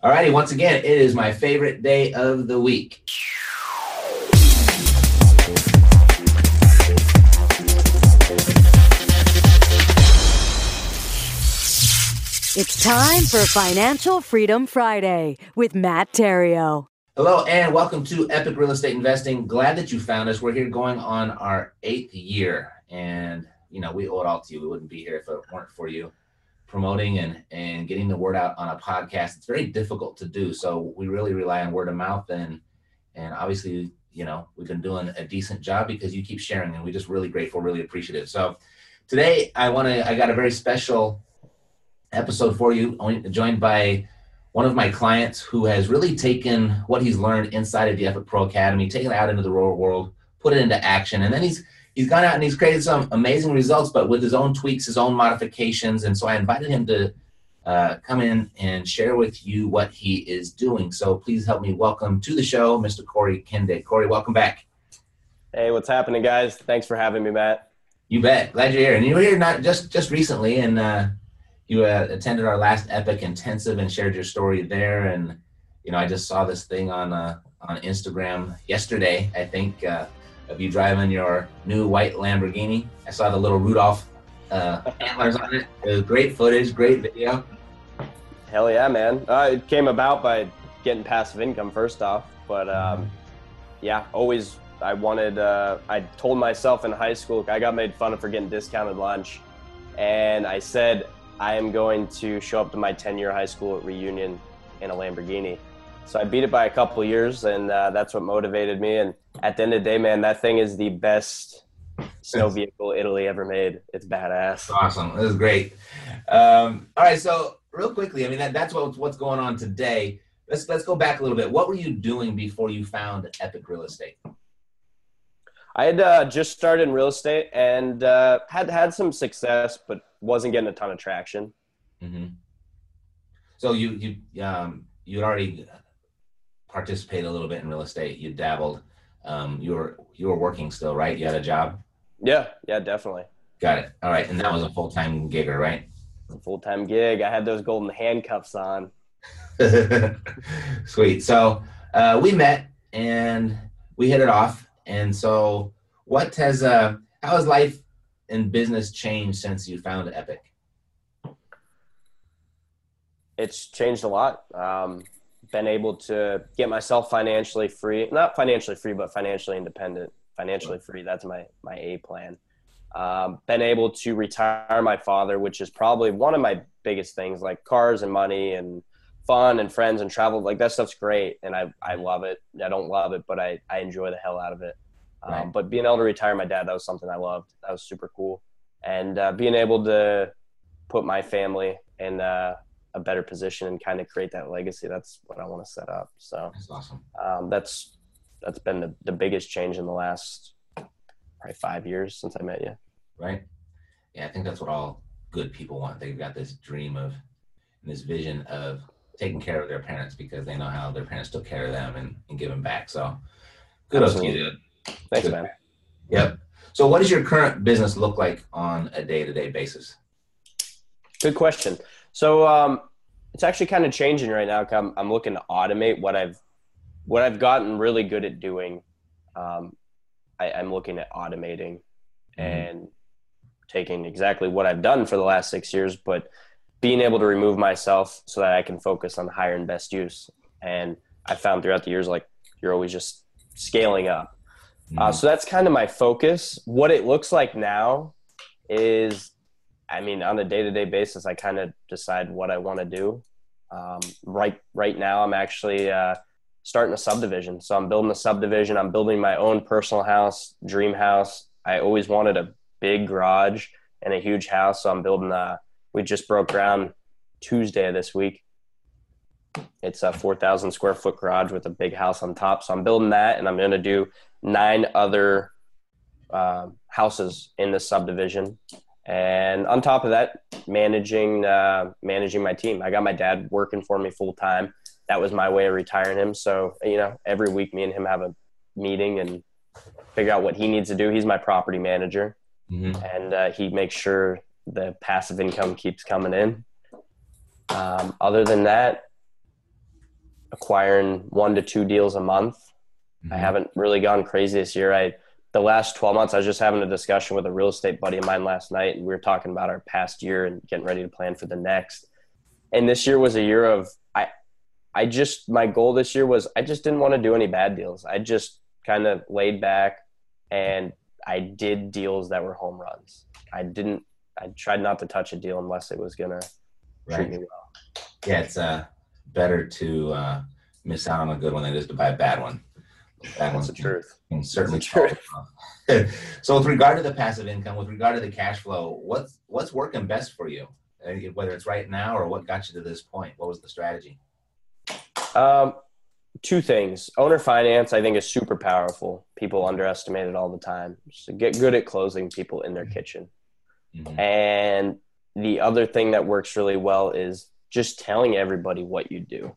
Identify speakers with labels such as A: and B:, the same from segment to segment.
A: All righty, once again, it is my favorite day of the week.
B: It's time for Financial Freedom Friday with Matt Theriault.
A: Hello and welcome to Epic Real Estate Investing. Glad that you found us. We're here going on our eighth year, and you know we owe it all to you. We wouldn't be here if it weren't for you promoting and and getting the word out on a podcast it's very difficult to do. So we really rely on word of mouth and and obviously you know we've been doing a decent job because you keep sharing and we're just really grateful really appreciative. So today i want to i got a very special episode for you joined by one of my clients who has really taken what he's learned inside of the Epic Pro Academy, taken it out into the real world, put it into action, and then he's he's gone out and he's created some amazing results, but with his own tweaks, his own modifications. And so I invited him to uh, come in and share with you what he is doing. So please help me welcome to the show, Mr. Corey Kende. Corey, welcome back.
C: Hey, what's happening, guys? Thanks for having me, Matt.
A: You bet. Glad you're here. And you were here not just just recently, and uh, you uh, attended our last Epic Intensive and shared your story there. And you know, I just saw this thing on uh, on Instagram yesterday. I think uh, of you driving your new white Lamborghini. I saw the little Rudolph uh, antlers on it. It was great footage, great video.
C: Hell yeah, man! Uh, it came about by getting passive income first off, but um, yeah, always I wanted. Uh, I told myself in high school I got made fun of for getting discounted lunch, and I said I am going to show up to my 10-year high school reunion in a Lamborghini. So I beat it by a couple years, and uh, that's what motivated me. And at the end of the day, man, that thing is the best snow vehicle Italy ever made. It's badass.
A: Awesome. This is great. Um, all right, so real quickly, I mean that, that's what, what's going on today. Let's let's go back a little bit. What were you doing before you found Epic Real Estate?
C: I had uh, just started in real estate and uh, had had some success, but wasn't getting a ton of traction.
A: Mm-hmm. So you you um, you already participate a little bit in real estate. You dabbled. Um, you were you were working still, right? You had a job.
C: Yeah, yeah, definitely.
A: Got it. All right, and that was a full time gigger, right?
C: Full time gig. I had those golden handcuffs on.
A: Sweet. So uh, we met and we hit it off. And so, what has uh, how has life and business changed since you found Epic?
C: It's changed a lot. Um, been able to get myself financially free not financially free but financially independent financially free. That's my my a plan. Um, been able to retire my father which is probably one of my biggest things like cars and money and fun and friends and travel like that stuff's great and i i love it. I don't love it but i i enjoy the hell out of it. Um, right. but being able to retire my dad that was something i loved. That was super cool. And uh, being able to put my family in uh, a better position and kind of create that legacy. That's what I want to set up. So
A: that's awesome.
C: Um, that's that's been the, the biggest change in the last probably five years since I met you.
A: Right. Yeah, I think that's what all good people want. They've got this dream of this vision of taking care of their parents because they know how their parents took care of them and, and giving back. So kudos to you, dude.
C: Thanks, good. man.
A: Yep. So what does your current business look like on a day-to-day basis?
C: Good question. So um, it's actually kind of changing right now. I'm, I'm looking to automate what I've what I've gotten really good at doing. Um, I, am looking at automating mm-hmm. and taking exactly what I've done for the last six years, but being able to remove myself so that I can focus on higher and best use. And I found throughout the years, like you're always just scaling up. Uh, mm-hmm. Uh, so that's kind of my focus. What it looks like now is I mean, on a day to day basis, I kind of decide what I want to do. Um, right, right now, I'm actually uh, starting a subdivision. So I'm building a subdivision. I'm building my own personal house, dream house. I always wanted a big garage and a huge house. So I'm building a, we just broke ground Tuesday of this week. It's a 4,000 square foot garage with a big house on top. So I'm building that and I'm going to do nine other uh, houses in the subdivision and on top of that managing uh, managing my team i got my dad working for me full time that was my way of retiring him so you know every week me and him have a meeting and figure out what he needs to do he's my property manager mm-hmm. and uh, he makes sure the passive income keeps coming in um, other than that acquiring one to two deals a month. Mm-hmm. I haven't really gone crazy this year. I the last 12 months, I was just having a discussion with a real estate buddy of mine last night, and we were talking about our past year and getting ready to plan for the next. And this year was a year of I, I just my goal this year was I just didn't want to do any bad deals. I just kind of laid back, and I did deals that were home runs. I didn't. I tried not to touch a deal unless it was gonna right. treat me well.
A: Yeah, it's uh, better to uh, miss out on a good one than it is to buy a bad one.
C: That That's the truth.
A: Can certainly true. so, with regard to the passive income, with regard to the cash flow, what's what's working best for you? Uh, whether it's right now or what got you to this point, what was the strategy?
C: Um, two things. Owner finance, I think, is super powerful. People underestimate it all the time. So get good at closing people in their mm-hmm. kitchen. Mm-hmm. And the other thing that works really well is just telling everybody what you do.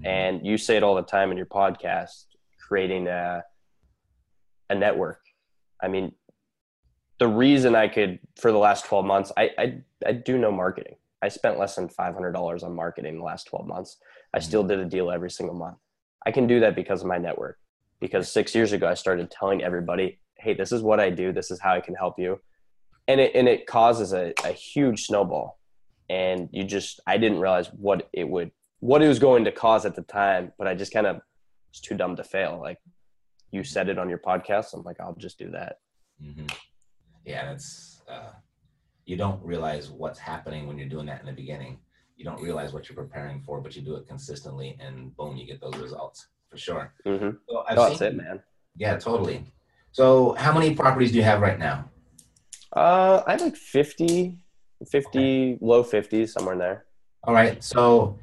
C: Mm-hmm. And you say it all the time in your podcast, creating a, a network. I mean, the reason I could for the last 12 months, I, I, I do no marketing. I spent less than $500 on marketing the last 12 months. I mm-hmm. still did a deal every single month. I can do that because of my network. Because six years ago, I started telling everybody, hey, this is what I do. This is how I can help you. And it, and it causes a, a huge snowball. And you just, I didn't realize what it would, what it was going to cause at the time, but I just kind of was too dumb to fail. Like you said it on your podcast. I'm like, I'll just do that.
A: Mm-hmm. Yeah. That's, uh, you don't realize what's happening when you're doing that in the beginning you don't realize what you're preparing for, but you do it consistently, and boom, you get those results for sure.
C: Mm-hmm. So oh, that's it, man.
A: Yeah, totally. So, how many properties do you have right now?
C: Uh, I have like 50, 50, okay. low 50s, somewhere in there.
A: All right. So,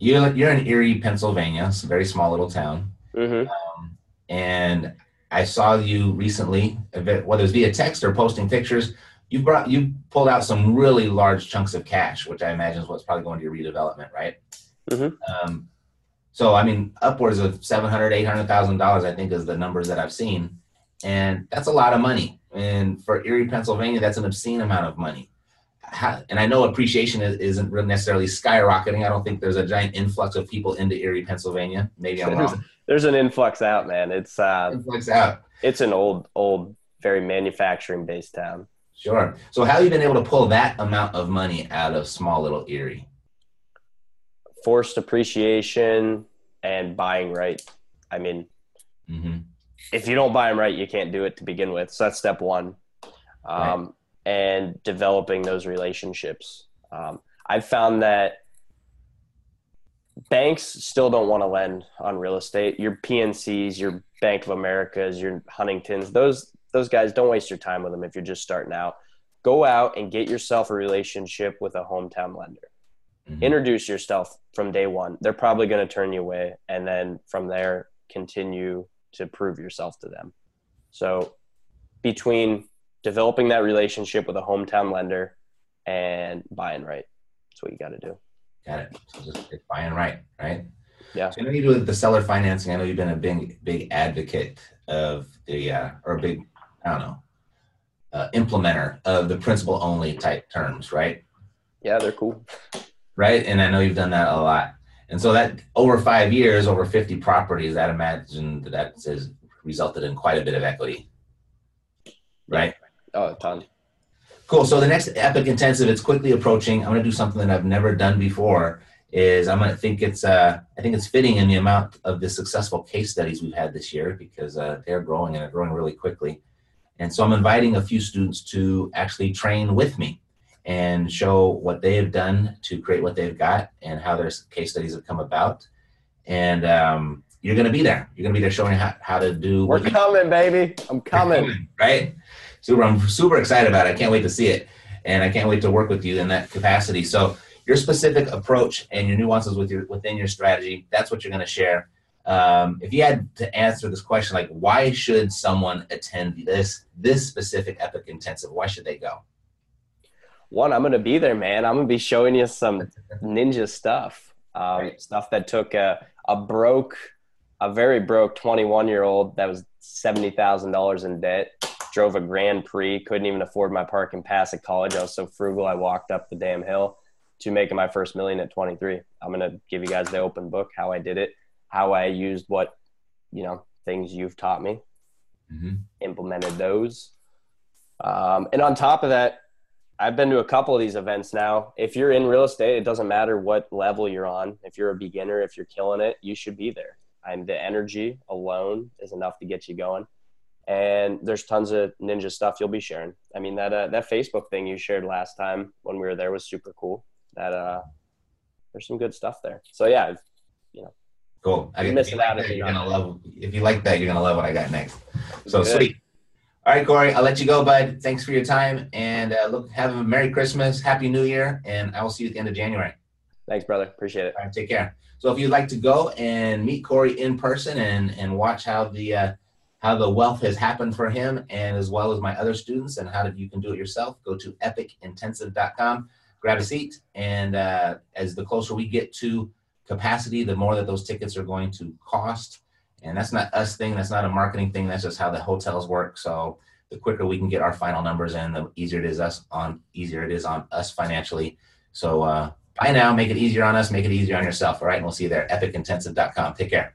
A: you're you're in Erie, Pennsylvania. It's a very small little town.
C: Mm-hmm. Um,
A: and I saw you recently, whether it's via text or posting pictures, you brought you pulled out some really large chunks of cash, which I imagine is what's probably going to your redevelopment, right?
C: Mm-hmm. Um,
A: so I mean, upwards of seven hundred, eight hundred thousand dollars, I think, is the numbers that I've seen, and that's a lot of money. And for Erie, Pennsylvania, that's an obscene amount of money. And I know appreciation is, not really necessarily skyrocketing. I don't think there's a giant influx of people into Erie, Pennsylvania. Maybe I'm
C: wrong. There's an influx out, man. It's uh,
A: influx out.
C: It's an old, old, very manufacturing based town.
A: Sure. So how have you been able to pull that amount of money out of small little Erie?
C: Forced appreciation and buying right. I mean,
A: mm-hmm.
C: if you don't buy them right, you can't do it to begin with. So that's step one. Um, right. And developing those relationships. Um, I've found that banks still don't want to lend on real estate. Your PNCs, your Bank of Americas, your Huntingtons, those those guys don't waste your time with them if you're just starting out go out and get yourself a relationship with a hometown lender mm-hmm. introduce yourself from day one they're probably going to turn you away and then from there continue to prove yourself to them so between developing that relationship with a hometown lender and buying right that's what you got to do
A: got it so just buying right right
C: yeah
A: so I know you do the seller financing i know you've been a big big advocate of the uh, or a big I don't know, uh, implementer of the principal only type terms, right?
C: Yeah, they're cool.
A: Right. And I know you've done that a lot. And so that over five years, over 50 properties, I'd imagine that that has resulted in quite a bit of equity. Right?
C: Oh, a ton.
A: Cool. So the next Epic Intensive, it's quickly approaching. I'm going to do something that I've never done before. Is I'm going to think it's uh, I think it's fitting in the amount of the successful case studies we've had this year because uh, they're growing and they're growing really quickly. And so I'm inviting a few students to actually train with me and show what they have done to create what they've got and how their case studies have come about. And um, you're going to be there. You're going to be there showing how, how to do.
C: We're coming, baby. I'm coming. coming.
A: Right? Super. I'm super excited about it. I can't wait to see it. And I can't wait to work with you in that capacity. So your specific approach and your nuances with your within your strategy, that's what you're going to share um, if you had to answer this question, like why should someone attend this this specific Epic Intensive? Why should they go?
C: One, I'm going to be there, man. I'm going to be showing you some ninja stuff, um, right. stuff that took a, a broke, a very broke 21 year old that was seventy thousand dollars in debt, drove a Grand Prix, couldn't even afford my parking pass at college. I was so frugal, I walked up the damn hill. to making my first million at 23. I'm going to give you guys the open book, how I did it, how I used what, you know, things you've taught me, mm-hmm. implemented those. Um, and on top of that, I've been to a couple of these events now. If you're in real estate, it doesn't matter what level you're on. If you're a beginner, if you're killing it, you should be there. And the energy alone is enough to get you going. And there's tons of ninja stuff you'll be sharing. I mean that uh, that Facebook thing you shared last time when we were there was super cool. That uh, there's some good stuff there. So yeah, you know,
A: cool. I missing out if you're gonna love. If you like that, you're gonna love what I got next. So good. sweet. All right, Corey, I'll let you go, bud. Thanks for your time, and uh, look, have a Merry Christmas, Happy New Year, and I will see you at the end of January.
C: Thanks, brother. Appreciate it.
A: All right, take care. So, if you'd like to go and meet Corey in person and and watch how the uh, how the wealth has happened for him, and as well as my other students, and how you can do it yourself, go to epicintensive.com, grab a seat, and uh, as the closer we get to capacity, the more that those tickets are going to cost and that's not us thing. That's not a marketing thing. That's just how the hotels work. So the quicker we can get our final numbers in, the easier it is us on easier it is on us financially. So uh, buy now, make it easier on us, make it easier on yourself. All right, and we'll see you there. Epicintensive.com. Take care.